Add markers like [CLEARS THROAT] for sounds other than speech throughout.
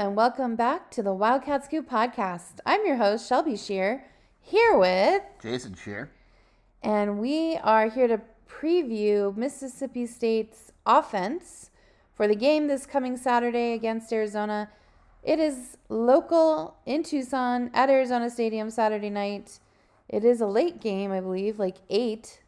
and welcome back to the Wildcat Scoop podcast. I'm your host, Shelby Shear, here with, Jason Shear. and we are here to preview Mississippi State's offense for the game this coming Saturday against Arizona. It is local in Tucson at Arizona Stadium Saturday night. It is a late game, I believe, like 8,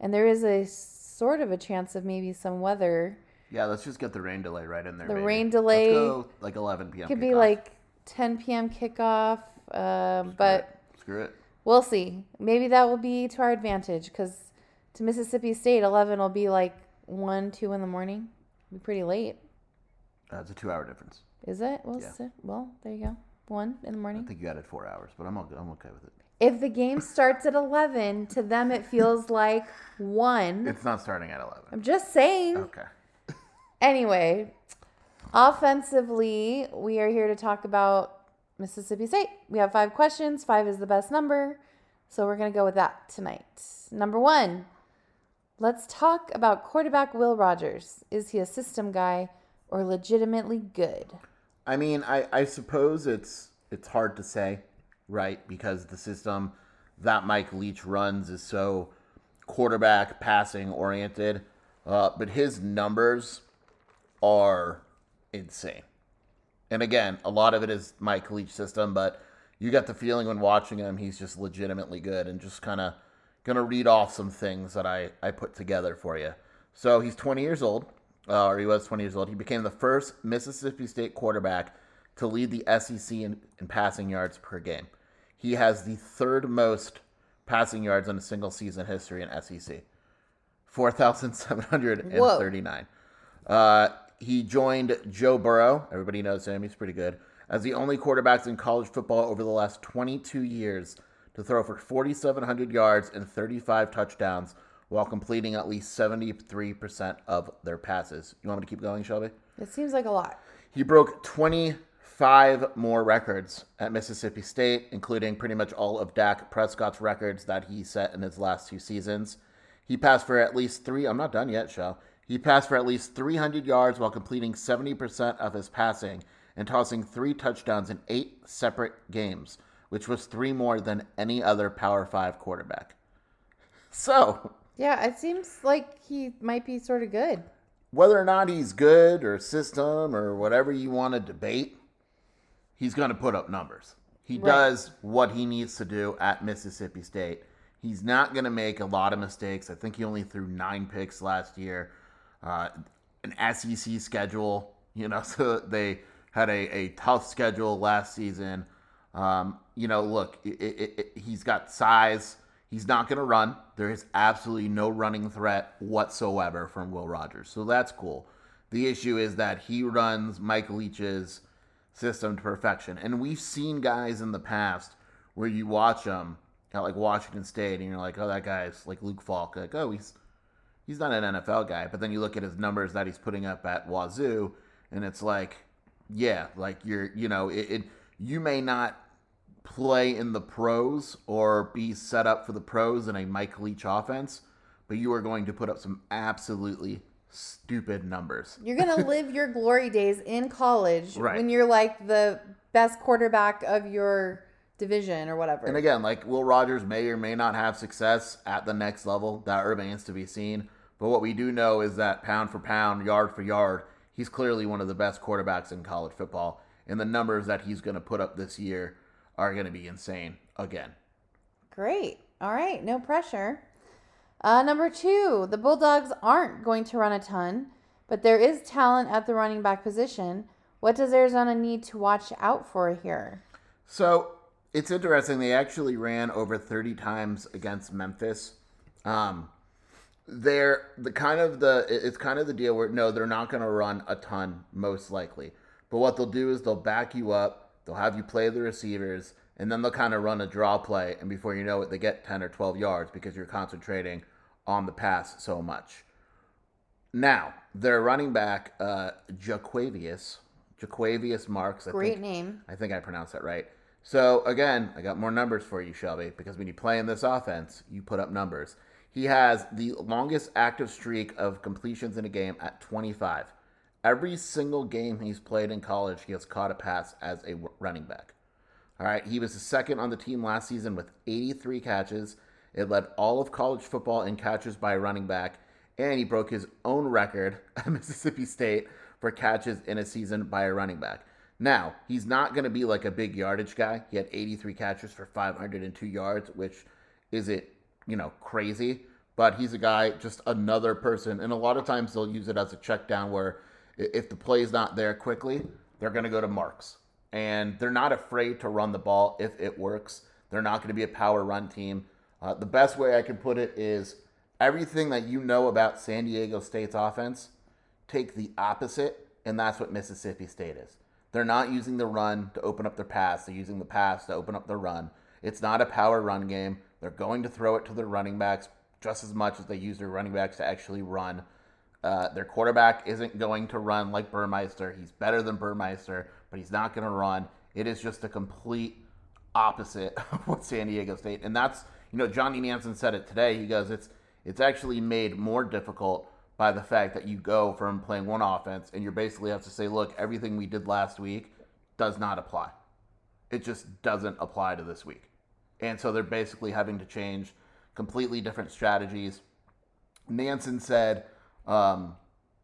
and there is a sort of a chance of maybe some weather. Yeah, let's just get the rain delay right in there. The baby. rain Let's go, like 11 p.m. Could be kickoff. like 10 p.m. kickoff, um, but Screw it. we'll see. Maybe that will be to our advantage because to Mississippi State, 11 will be like 1, 2 in the morning. Be pretty late. Uh, it's a two-hour difference. Is it? Well, Yeah. si- well, there you go. 1 in the morning. I think you added four hours, but I'm okay, I'm okay with it. If the game starts at 11, to them it feels like 1. It's not starting at 11. I'm just saying. Okay. Anyway, offensively, we are here to talk about Mississippi State. We have five questions. Five is the best number. So we're going to go with that tonight. Number one, let's talk about quarterback Will Rogers. Is he a system guy or legitimately good? I mean, I, I suppose it's it's hard to say, right? Because the system that Mike Leach runs is so quarterback passing oriented. Uh, but his numbers are insane. And again, a lot of it is Mike Leach system, but you get the feeling when watching him, he's just legitimately good and just kind of going to read off some things that I, I put together for you. So he's 20 years old, uh, or he was 20 years old. He became the first Mississippi State quarterback to lead the SEC in, in passing yards per game. He has the third most passing yards in a single season history in SEC 4,739. Uh, he joined Joe Burrow. Everybody knows him. He's pretty good. As the only quarterbacks in college football over the last 22 years to throw for 4,700 yards and 35 touchdowns while completing at least 73% of their passes. You want me to keep going, Shelby? It seems like a lot. He broke 25 more records at Mississippi State, including pretty much all of Dak Prescott's records that he set in his last two seasons. He passed for at least three. I'm not done yet, Shell. He passed for at least 300 yards while completing 70% of his passing and tossing three touchdowns in eight separate games, which was three more than any other Power Five quarterback. So, Yeah, it seems like he might be sort of good. whether or not he's good or system or whatever you want to debate, he's going to put up numbers. He Right. does what he needs to do at Mississippi State. He's not going to make a lot of mistakes. I think he only threw nine picks last year. Uh, an SEC schedule, you know, [LAUGHS] so they had a, a tough schedule last season. Um, you know, look, it, it, it, he's got size. He's not going to run. There is absolutely no running threat whatsoever from Will Rogers. So that's cool. The issue is that he runs Mike Leach's system to perfection. And we've seen guys in the past where you watch them at like Washington State and you're like, oh, that guy's like Luke Falk. Like, oh, he's he's not an NFL guy. But then you look at his numbers that he's putting up at Wazoo, and it's like, yeah, like you're, you know, it, it you may not play in the pros or be set up for the pros in a Mike Leach offense, but you are going to put up some absolutely stupid numbers. [LAUGHS] You're gonna live your glory days in college Right. when you're like the best quarterback of your division or whatever. And again, like Will Rogers may or may not have success at the next level. That remains to be seen. But what we do know is that pound for pound, yard for yard, he's clearly one of the best quarterbacks in college football. And the numbers that he's going to put up this year are going to be insane again. Great. All right. No pressure. Uh, number two, the Bulldogs aren't going to run a ton, but there is talent at the running back position. What does Arizona need to watch out for here? So it's interesting. They actually ran over 30 times against Memphis. Um, they're the kind of the it's kind of the deal where no, they're not going to run a ton most likely. But what they'll do is they'll back you up. They'll have you play the receivers, and then they'll kind of run a draw play, and before you know it, they get 10 or 12 yards because you're concentrating on the pass so much. Now, their running back, uh, Jo'quavious, Jo'quavious Marks. I Great think, name. I think I pronounced that right. So, again, I got more numbers for you, Shelby, because when you play in this offense, you put up numbers. He has the longest active streak of completions in a game at 25. Every single game he's played in college, he has caught a pass as a running back. All right, he was the second on the team last season with 83 catches. It led all of college football in catches by a running back, and he broke his own record [LAUGHS] at Mississippi State for catches in a season by a running back. Now, he's not going to be like a big yardage guy. He had 83 catches for 502 yards, which isn't, you know, crazy, but he's a guy, just another person. And a lot of times they'll use it as a check down where if the play is not there quickly, they're going to go to marks. And they're not afraid to run the ball if it works. They're not going to be a power run team. Uh, the best way I can put it is everything that you know about San Diego State's offense, take the opposite, and that's what Mississippi State is. They're not using the run to open up their pass, they're using the pass to open up their run. It's not a power run game. They're going to throw it to their running backs just as much as they use their running backs to actually run. Uh, their quarterback isn't going to run like Burmeister. He's better than Burmeister, but he's not going to run. It is just a complete opposite [LAUGHS] of what San Diego State. And that's, you know, Johnny Nansen said it today. He goes, it's it's actually made more difficult by the fact that you go from playing one offense and you basically have to say, look, everything we did last week does not apply. It just doesn't apply to this week. And so they're basically having to change completely different strategies. Nansen said, um,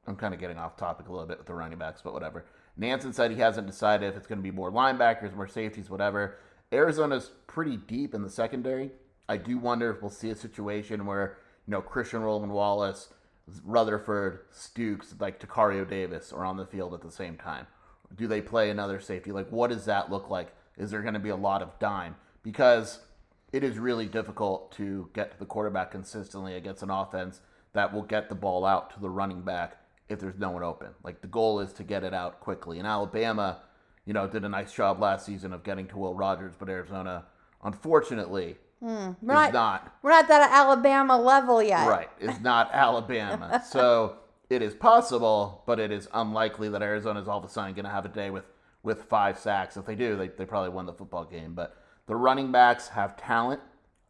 I'm kind of getting off topic a little bit with the running backs, but whatever. Nansen said he hasn't decided if it's going to be more linebackers, more safeties, whatever. Arizona's pretty deep in the secondary. I do wonder if we'll see a situation where, you know, Christian Roland Wallace, Rutherford, Stukes, like Tacario Davis are on the field at the same time. Do they play another safety? Like, what does that look like? Is there going to be a lot of dime? Because it is really difficult to get to the quarterback consistently against an offense that will get the ball out to the running back if there's no one open. Like the goal is to get it out quickly. And Alabama, you know, did a nice job last season of getting to Will Rogers, but Arizona, unfortunately, hmm, We're is not, not we're not that Alabama level yet. right. Is not [LAUGHS] Alabama. so it is possible, but it is unlikely that Arizona is all of a sudden going to have a day with with five sacks. If they do, they, they probably won the football game. But the running backs have talent.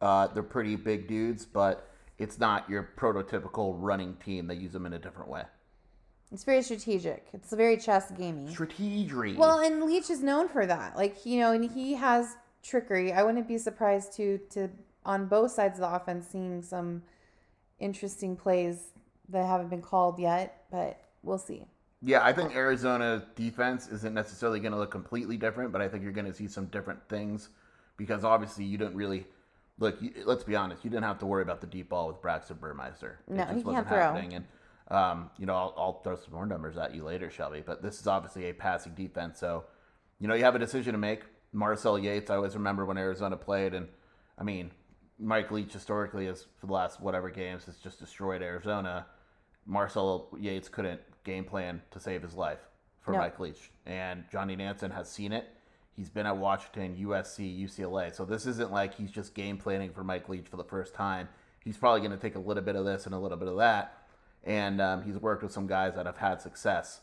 Uh, they're pretty big dudes, but it's not your prototypical running team. They use them in a different way. It's very strategic. It's very chess gamey. Strategery. Well, and Leach is known for that. Like, you know, and he has trickery. I wouldn't be surprised to to on both sides of the offense seeing some interesting plays that haven't been called yet, but we'll see. Yeah, I think Arizona defense isn't necessarily going to look completely different, but I think you're going to see some different things because obviously you don't really look. You, let's be honest, you didn't have to worry about the deep ball with Braxton Burmeister. No, he wasn't can't throw. happening. And um, you know, I'll, I'll throw some more numbers at you later, Shelby. But this is obviously a passing defense, so you know you have a decision to make. Marcel Yates, I always remember when Arizona played, and I mean, Mike Leach historically has for the last whatever games has just destroyed Arizona. Marcel Yates couldn't game plan to save his life for No. Mike Leach, and Johnny Nansen has seen it. He's been at Washington, USC, UCLA, so this isn't like he's just game planning for Mike Leach for the first time. He's probably going to take a little bit of this and a little bit of that, and um, he's worked with some guys that have had success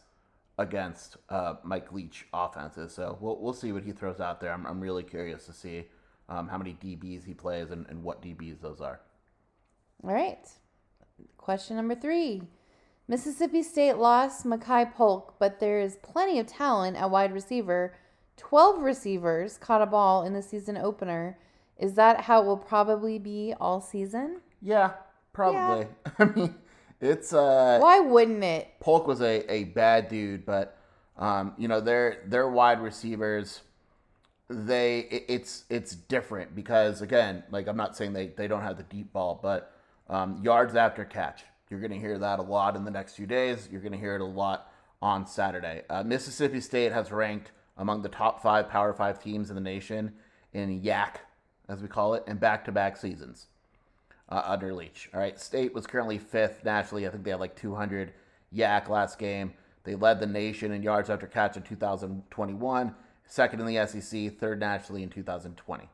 against uh, Mike Leach offenses. So we'll, we'll see what he throws out there. I'm, I'm really curious to see um, how many DBs he plays and, and what DBs those are. All right. Question number three. Mississippi State lost Makai Polk, but there is plenty of talent at wide receiver. 12 receivers caught a ball in the season opener. Is that how it will probably be all season? Yeah, probably. [LAUGHS] I mean, it's uh Why wouldn't it? Polk was a, a bad dude, but um, you know, their their wide receivers they it, it's it's different because again, like I'm not saying they, they don't have the deep ball, but um, yards after catch. You're going to hear that a lot in the next few days. You're going to hear it a lot on Saturday. Uh, Mississippi State has ranked among the top five Power Five teams in the nation in YAC, as we call it, in back to back seasons uh, under Leach. All right, State was currently fifth nationally. I think they had like 200 YAC last game. They led the nation in yards after catch in 2021, second in the SEC, third nationally in 2020.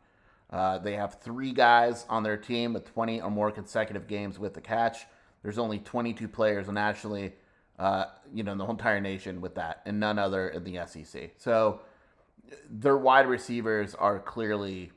Uh, they have three guys on their team with 20 or more consecutive games with the catch. There's only 22 players nationally, uh, you know, the whole entire nation with that, and none other in the SEC. So their wide receivers are clearly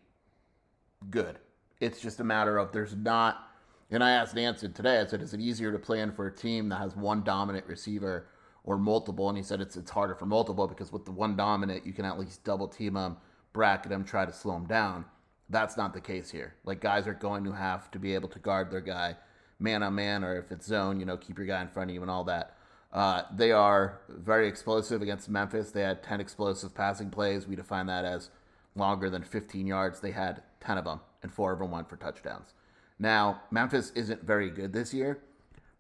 good. It's just a matter of there's not. And I asked Nansen today. I said, "Is it easier to plan for a team that has one dominant receiver or multiple?" And he said, "It's it's harder for multiple because with the one dominant, you can at least double team them, bracket them, try to slow them down." That's not the case here. Like guys are going to have to be able to guard their guy man on man, or if it's zone, you know, keep your guy in front of you and all that. Uh, they are very explosive against Memphis. They had 10 explosive passing plays. We define that as longer than 15 yards. They had 10 of them, and four of them went for touchdowns. Now, Memphis isn't very good this year,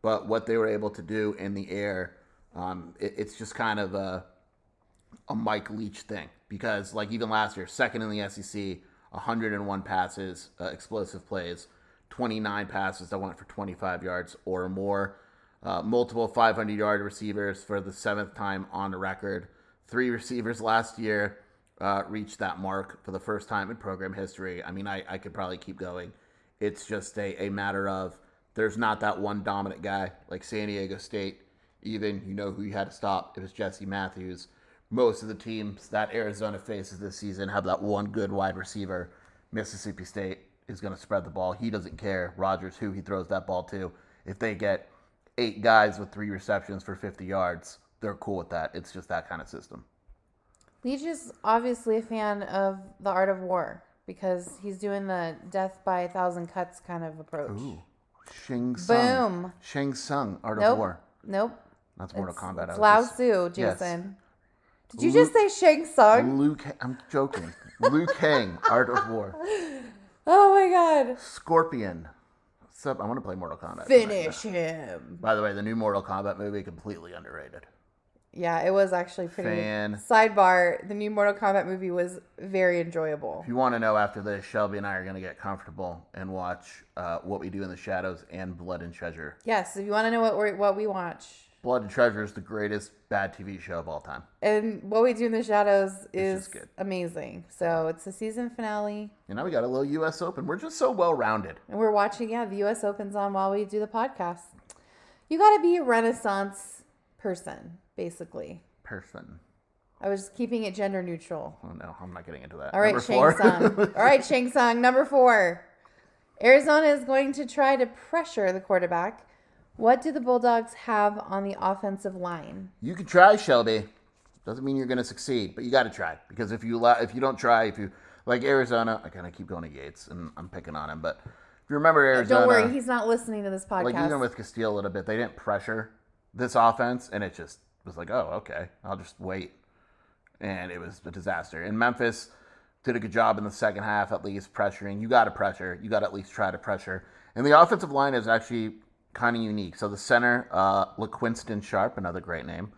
but what they were able to do in the air, um, it, it's just kind of a, a Mike Leach thing. Because, like, even last year, second in the SEC, 101 passes, uh, explosive plays, 29 passes that went for 25 yards or more. Uh, multiple 500 yard receivers for the seventh time on the record. Three receivers last year uh, reached that mark for the first time in program history. I mean, I, I could probably keep going. It's just a, a matter of there's not that one dominant guy like San Diego State. Even you know who you had to stop. It was Jesse Matthews. Most of the teams that Arizona faces this season have that one good wide receiver. Mississippi State is going to spread the ball. He doesn't care. Rogers, who he throws that ball to. If they get eight guys with three receptions for 50 yards, they're cool with that. It's just that kind of system. Leach is obviously a fan of the art of war because he's doing the death by a thousand cuts kind of approach. Ooh. Shang Tsung. Boom. Shang Tsung, Art Nope. of War. Nope. That's Mortal It's- Kombat. It's Lao Tzu, Yes. Jason. Did you just say Shang Tsung? Kang, I'm joking. Liu Kang, Art of War. [LAUGHS] Oh my god. Scorpion. Sup, I want to play Mortal Kombat. tonight. Finish him. By the way, the new Mortal Kombat movie completely underrated. Yeah, it was actually pretty. Fan. Sidebar: The new Mortal Kombat movie was very enjoyable. If you want to know after this, Shelby and I are going to get comfortable and watch uh, What We Do in the Shadows and Blood and Treasure. Yes, if you want to know what we what we watch, Blood and Treasure is the greatest bad TV show of all time. and what we do in the shadows is amazing. So it's the season finale, You know, we got a little U.S. Open. We're just so well rounded. and we're watching. Yeah, the U.S. Opens on while we do the podcast. You got to be a Renaissance person, basically. Person. I was keeping it gender neutral. Oh no, I'm not getting into that. All right, Shang. Tsung. [LAUGHS] All right, Shang Tsung. Number four. Arizona is going to try to pressure the quarterback. What do the Bulldogs have on the offensive line? You can try, Shelby. Doesn't mean you're going to succeed, but you got to try because if you if you don't try, if you like Arizona, I kind of keep going to Yates and I'm picking on him, but if you remember Arizona, Don't worry, he's not listening to this podcast. like even with Castile a little bit, they didn't pressure this offense, and it just was like, oh, okay, I'll just wait, and it was a disaster. And Memphis did a good job in the second half, at least pressuring. You got to pressure. You got to at least try to pressure. And the offensive line is actually kind of unique. So the center, uh, LaQuinston Sharp, another great name,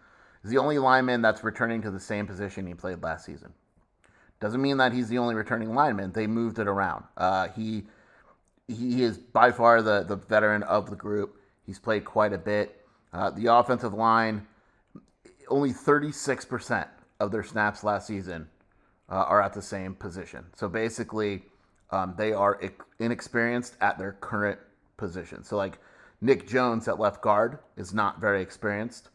is the only lineman that's returning to the same position he played last season. Doesn't mean that he's the only returning lineman. They moved it around. Uh, he he is by far the, the veteran of the group. He's played quite a bit. Uh, the offensive line, only 36% of their snaps last season uh, are at the same position. So basically, um, they are inexperienced at their current position. So, like Nick Jones at left guard is not very experienced.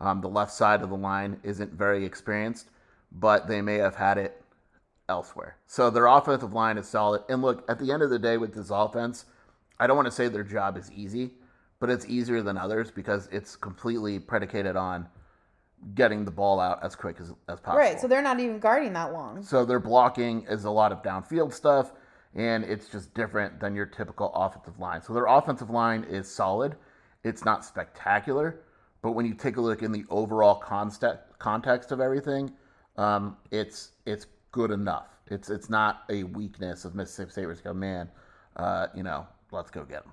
Um, the left side of the line isn't very experienced, but they may have had it elsewhere. So their offensive line is solid. And look, at the end of the day, with this offense, I don't want to say their job is easy, but it's easier than others because it's completely predicated on getting the ball out as quick as, as possible. Right. So they're not even guarding that long. So their blocking is a lot of downfield stuff, and it's just different than your typical offensive line. So their offensive line is solid. It's not spectacular, but when you take a look in the overall context context of everything, um, it's it's good enough. It's it's not a weakness of Mississippi State. Where go, man, uh, you know, let's go get them.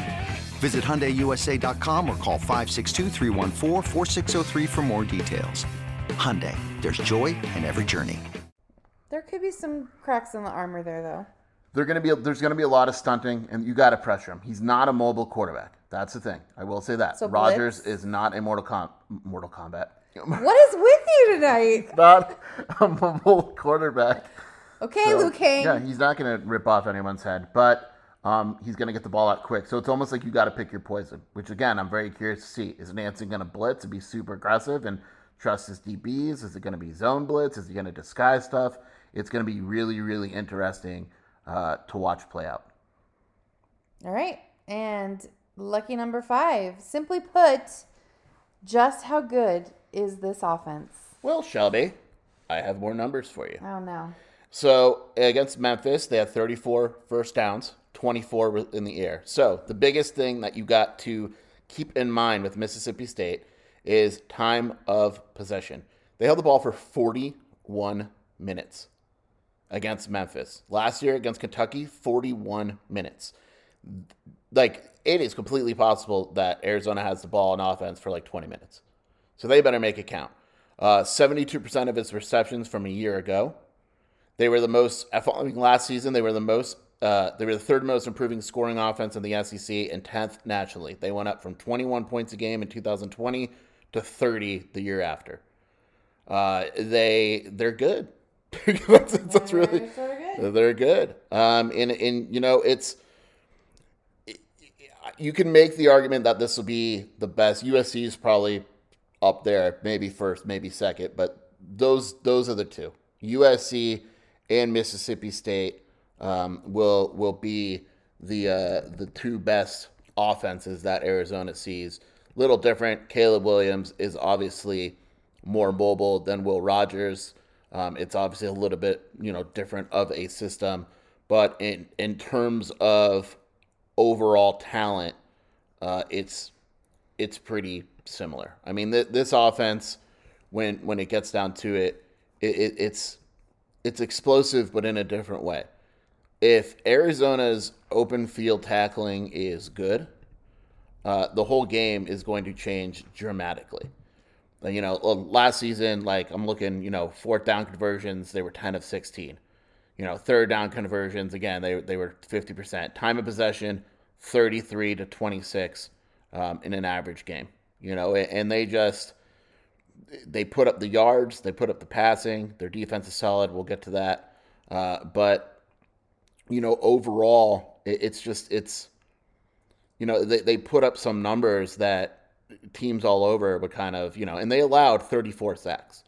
Visit HyundaiUSA.com or call 562 for more details. Hyundai, there's joy in every journey. There could be some cracks in the armor there, though. They're gonna be there's gonna be a lot of stunting, and you got to pressure him. He's not a mobile quarterback. That's the thing. I will say that. So Rogers blitz? is not a Mortal Com- Mortal Kombat. [LAUGHS] What is with you tonight? not a mobile quarterback. Okay, So, Luke Kane. Yeah, he's not going to rip off anyone's head, but um, he's going to get the ball out quick. So it's almost like you got to pick your poison, which again, I'm very curious to see. Is Nansen going to blitz and be super aggressive and trust his DBs? Is it going to be zone blitz? Is he going to disguise stuff? It's going to be really, really interesting uh, to watch play out. All right. And lucky number five. Simply put, just how good is this offense? Well, Shelby, I have more numbers for you. Oh, no. So against Memphis, they had 34 first downs, 24 in the air. So the biggest thing that you got to keep in mind with Mississippi State is time of possession. They held the ball for 41 minutes against Memphis. Last year against Kentucky, 41 minutes. Like it is completely possible that Arizona has the ball in offense for like 20 minutes. So they better make it count. Uh, 72% of its receptions from a year ago. They were the most, following last season, they were the most, uh, they were the third most improving scoring offense in the SEC and 10th nationally. They went up from 21 points a game in 2020 to 30 the year after. Uh, they, they're good. [LAUGHS] that's, that's really, they're good. Um, and, and, you know, it's, you can make the argument that this will be the best. USC is probably up there, maybe first, maybe second, but those those are the two. USC and Mississippi State um, will will be the uh, the two best offenses that Arizona sees. Little different. Caleb Williams is obviously more mobile than Will Rogers. Um, it's obviously a little bit you know different of a system, but in in terms of overall talent, uh, it's it's pretty similar. I mean, th- this offense, when when it gets down to it, it, it, it's it's explosive, but in a different way. If Arizona's open field tackling is good, uh, the whole game is going to change dramatically. You know, uh, last season, like I'm looking, you know, fourth down conversions, they were 10 of 16. You know, third down conversions, again, they, they were 50%. Time of possession, 33 to 26 um, in an average game. You know, and they just they put up the yards, they put up the passing. Their defense is solid. We'll get to that. Uh, but you know, overall, it, it's just it's you know they they put up some numbers that teams all over would kind of you know, and they allowed 34 sacks.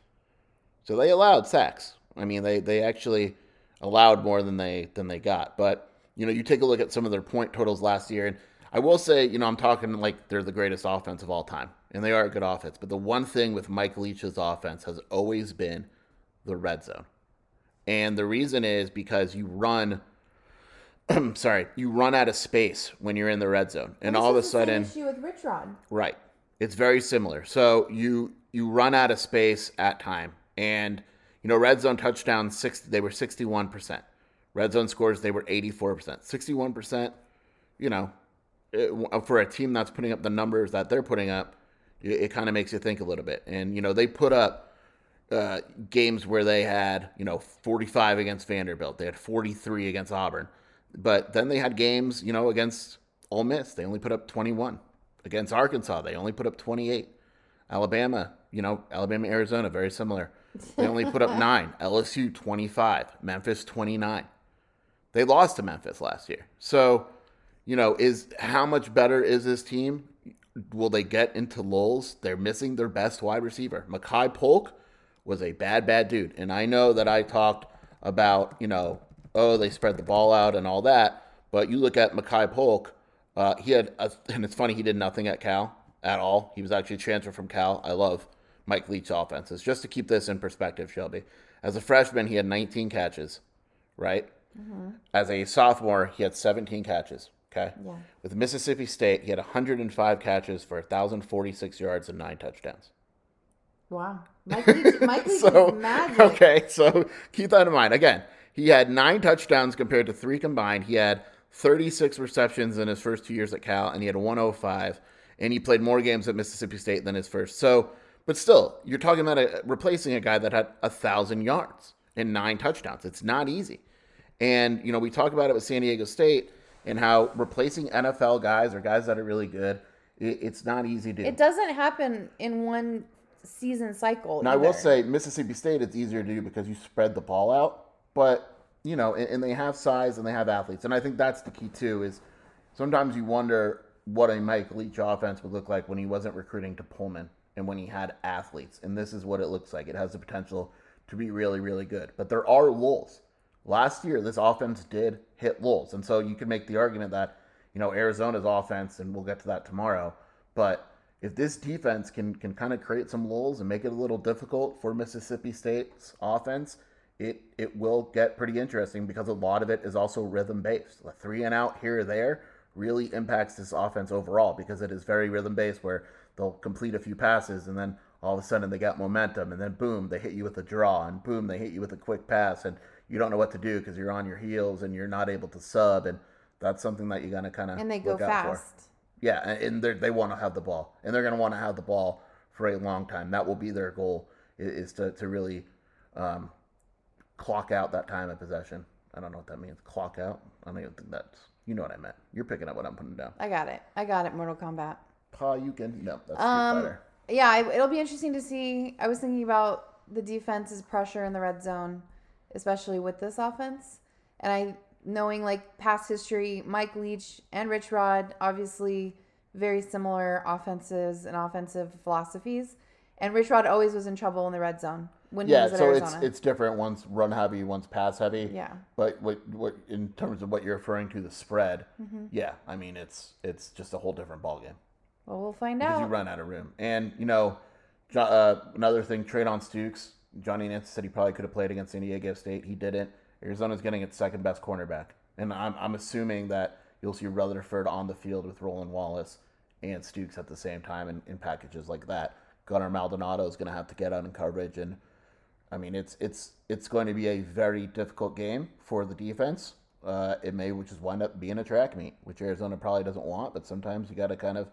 So they allowed sacks. I mean, they they actually allowed more than they than they got. But you know, you take a look at some of their point totals last year, and I will say, you know, I'm talking like they're the greatest offense of all time, and they are a good offense. But the one thing with Mike Leach's offense has always been the red zone, and the reason is because you run. [CLEARS THROAT] sorry, you run out of space when you're in the red zone, and all of a sudden, issue with. Right. It's very similar. So you you run out of space at time, and you know red zone touchdowns six they were sixty one percent. Red zone scores they were eighty four percent. Sixty one percent you know, it, for a team that's putting up the numbers that they're putting up, it, it kind of makes you think a little bit. And you know, they put up uh, games where they had you know 45 against Vanderbilt, they had 43 against Auburn, but then they had games you know against Ole Miss, they only put up 21 against Arkansas, they only put up 28. Alabama, you know, Alabama, Arizona, very similar. They only put up [LAUGHS] nine. LSU 25, Memphis 29. They lost to Memphis last year. So, you know, is how much better is this team? Will they get into lulls? They're missing their best wide receiver. Makai Polk was a bad, bad dude. And I know that I talked about, you know, oh, they spread the ball out and all that. But you look at Makai Polk, uh, he had, a, [LAUGHS] and it's funny, he did nothing at Cal at all. He was actually transferred from Cal. I love Mike Leach offenses. Just to keep this in perspective, Shelby. As a freshman, he had 19 catches, right? Mm-hmm. As a sophomore, he had 17 catches. Okay. Yeah. With Mississippi State, he had 105 catches for 1,046 yards and nine touchdowns. Wow. Mike Leach, Mike [LAUGHS] Leach so. Okay, so keep that in mind. Again, he had nine touchdowns compared to three combined. He had 36 receptions in his first two years at Cal, and he had 105. And he played more games at Mississippi State than his first. So, but still, you're talking about a, replacing a guy that had a thousand yards and nine touchdowns. It's not easy. And you know, we talk about it with San Diego State and how replacing NFL guys or guys that are really good, it, it's not easy to. It doesn't happen in one season cycle. Now, either. I will say Mississippi State, it's easier to do because you spread the ball out, but you know, and, and, they have size and they have athletes, and I think that's the key too. Is sometimes you wonder what a Mike Leach offense would look like when he wasn't recruiting to Pullman and when he had athletes, and this is what it looks like. It has the potential to be really, really good, but there are lulls. Last year, this offense did hit lulls, and so you can make the argument that you know Arizona's offense, and we'll get to that tomorrow, but if this defense can can kind of create some lulls and make it a little difficult for Mississippi State's offense, it it will get pretty interesting because a lot of it is also rhythm based. A three and out here or there really impacts this offense overall because it is very rhythm based where they'll complete a few passes and then all of a sudden they got momentum and then boom they hit you with a draw and boom they hit you with a quick pass and you don't know what to do because you're on your heels and you're not able to sub and that's something that you're gonna kind of and they go fast. Yeah, and they want to have the ball, and they're going to want to have the ball for a long time. That will be their goal is, to, to really um, clock out that time of possession. I don't know what that means. Clock out. I don't even think that's. You know what I meant. You're picking up what I'm putting down. I got it. I got it. Mortal Kombat. Pa, you can. No, that's um, Yeah, it'll be interesting to see. I was thinking about the defense's pressure in the red zone, especially with this offense, and I knowing like past history, Mike Leach and Rich Rod, obviously very similar offenses and offensive philosophies. And Rich Rod always was in trouble in the red zone when yeah, he was at so Arizona. it's it's different. One's run heavy, one's pass heavy. Yeah. But what what in terms of what you're referring to the spread, mm-hmm. yeah, I mean it's it's just a whole different ballgame. Well, we'll find because out. You run out of room, and you know, uh, another thing, Treydan Stukes. Johnny Nansen said he probably could have played against San Diego State. He didn't. Arizona's getting its second best cornerback. And I'm, I'm assuming that you'll see Rutherford on the field with Roland Wallace and Stukes at the same time in, in packages like that. Gunner Maldonado is going to have to get out in coverage, and I mean it's it's it's going to be a very difficult game for the defense. Uh, it may just wind up being a track meet, which Arizona probably doesn't want, but sometimes you got to kind of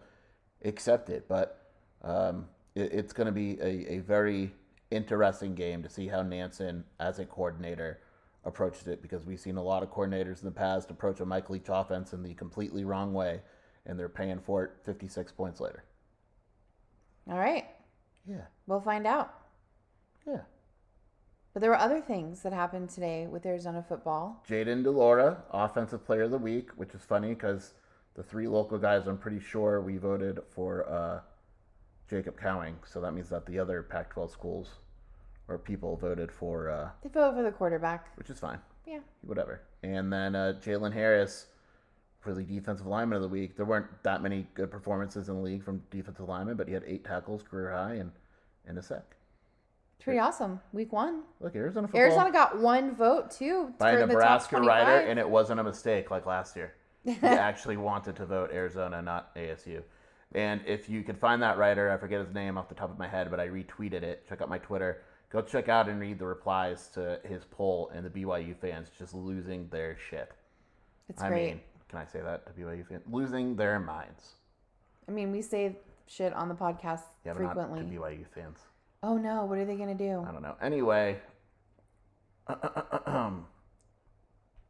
accept it. But um, it, it's going to be a, a very interesting game to see how Nansen, as a coordinator, approaches it because we've seen a lot of coordinators in the past approach a Mike Leach offense in the completely wrong way, and they're paying for it 56 points later. All right. Yeah. We'll find out. Yeah. But there were other things that happened today with Arizona football. Jayden de Laura, Offensive Player of the Week, which is funny because the three local guys, I'm pretty sure we voted for uh, Jacob Cowing. So that means that the other Pac 12 schools or people voted for. Uh, they voted for the quarterback, which is fine. Yeah. Whatever. And then uh, Jalen Harris for the defensive lineman of the week. There weren't that many good performances in the league from defensive linemen, but he had eight tackles, career high, and and a sack. Pretty awesome. Week one. Look, Arizona football. Arizona got one vote too by a Nebraska writer, and it wasn't a mistake like last year. he [LAUGHS] actually wanted to vote Arizona, not ASU. And if you can find that writer, I forget his name off the top of my head, but I retweeted it. Check out my Twitter Go check out and read the replies to his poll, and the BYU fans just losing their shit. It's I great. mean, Can I say that to BYU fans? Losing their minds. I mean, we say shit on the podcast Yeah, but frequently. not to BYU fans. Oh no, what are they gonna do? I don't know. Anyway, [CLEARS THROAT] I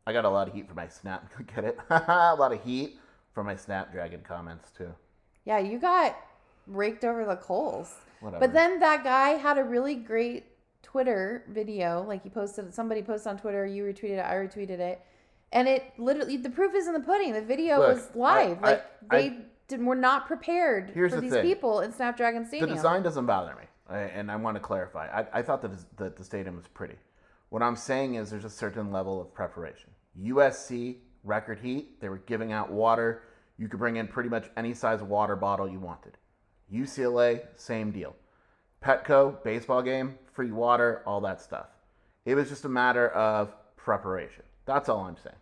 got a lot of heat for my snap. [LAUGHS] Get it? [LAUGHS] a lot of heat for my Snapdragon comments too. Yeah, you got raked over the coals. Whatever. But then that guy had a really great Twitter video. Like he posted, somebody posted on Twitter, you retweeted it, I retweeted it. And it literally, the proof is in the pudding. The video Look, was live. I- like I- they did, were not prepared for the these thing. people in Snapdragon Stadium. The design doesn't bother me, I- and I want to clarify. I, I thought that the, the stadium was pretty. What I'm saying is there's a certain level of preparation. USC record heat. They were giving out water. You could bring in pretty much any size water bottle you wanted. UCLA, same deal. Petco, baseball game, free water, all that stuff. It was just a matter of preparation. That's all I'm saying.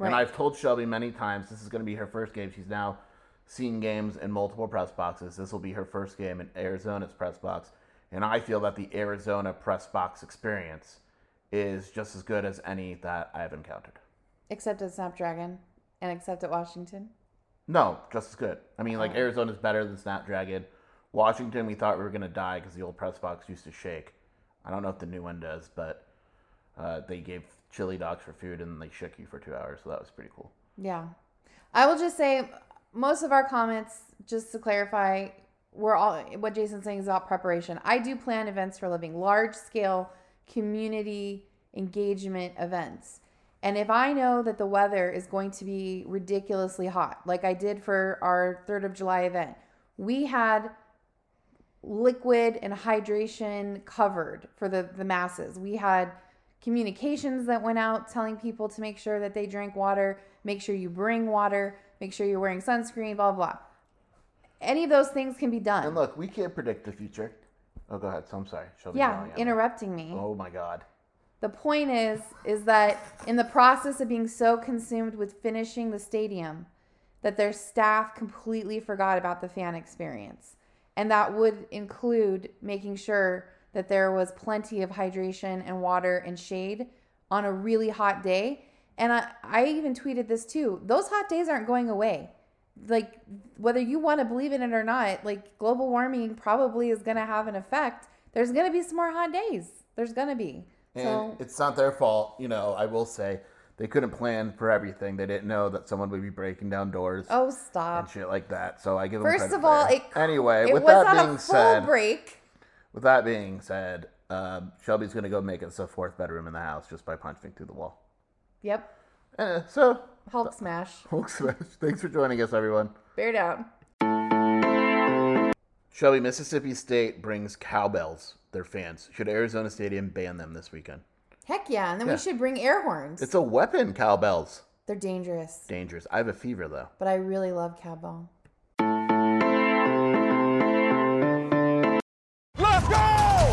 And I've told Shelby many times this is going to be her first game. She's now seen games in multiple press boxes. This will be her first game in Arizona's press box. And I feel that the Arizona press box experience is just as good as any that I've encountered. except at Snapdragon and except at Washington. No, just as good. I mean, Oh. like Arizona's better than Snapdragon. Washington, we thought we were going to die because the old press box used to shake. I don't know if the new one does, but uh, they gave chili dogs for food and they shook you for two hours, so that was pretty cool. Yeah. I will just say most of our comments, just to clarify, we're all what Jason's saying is about preparation. I do plan events for living, large scale community engagement events. And if I know that the weather is going to be ridiculously hot, like I did for our 3rd of July event, we had liquid and hydration covered for the, the masses. We had communications that went out telling people to make sure that they drink water, make sure you bring water, make sure you're wearing sunscreen, blah, blah. Any of those things can be done. And look, we can't predict the future. Oh, go ahead. So I'm sorry. Yeah, interrupting me. Oh my God. The point is is that in the process of being so consumed with finishing the stadium that their staff completely forgot about the fan experience. And that would include making sure that there was plenty of hydration and water and shade on a really hot day. And I, I even tweeted this too. Those hot days aren't going away. Like whether you want to believe in it or not, like global warming probably is going to have an effect. There's going to be some more hot days. There's going to be. And So it's not their fault, you know. I will say they couldn't plan for everything. They didn't know that someone would be breaking down doors Oh, stop. and shit like that. So I give them First of all, it, anyway, it with was that being a full said, break. with that being said, um, Shelby's gonna go make us a fourth bedroom in the house just by punching through the wall. Yep. Eh, so, Hulk smash. Hulk smash. [LAUGHS] Thanks for joining us, everyone. Bear down. Shelby, Mississippi State brings cowbells. Their fans should Arizona Stadium ban them this weekend? Heck yeah. And then Yeah. we should bring air horns. It's a weapon, cowbells. They're dangerous. Dangerous. I have a fever though. But I really love cowbell.